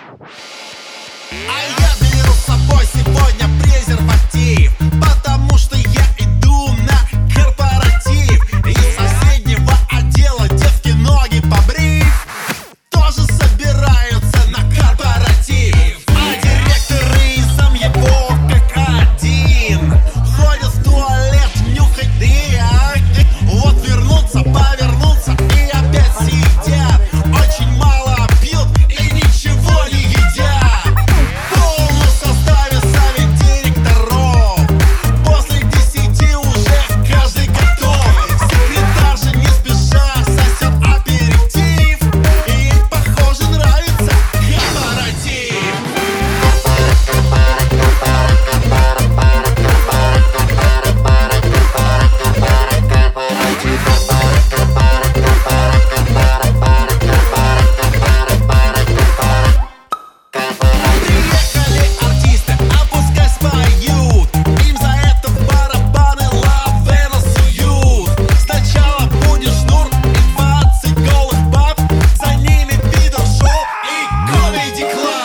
А я беру с собой сегодня презерватив Clark.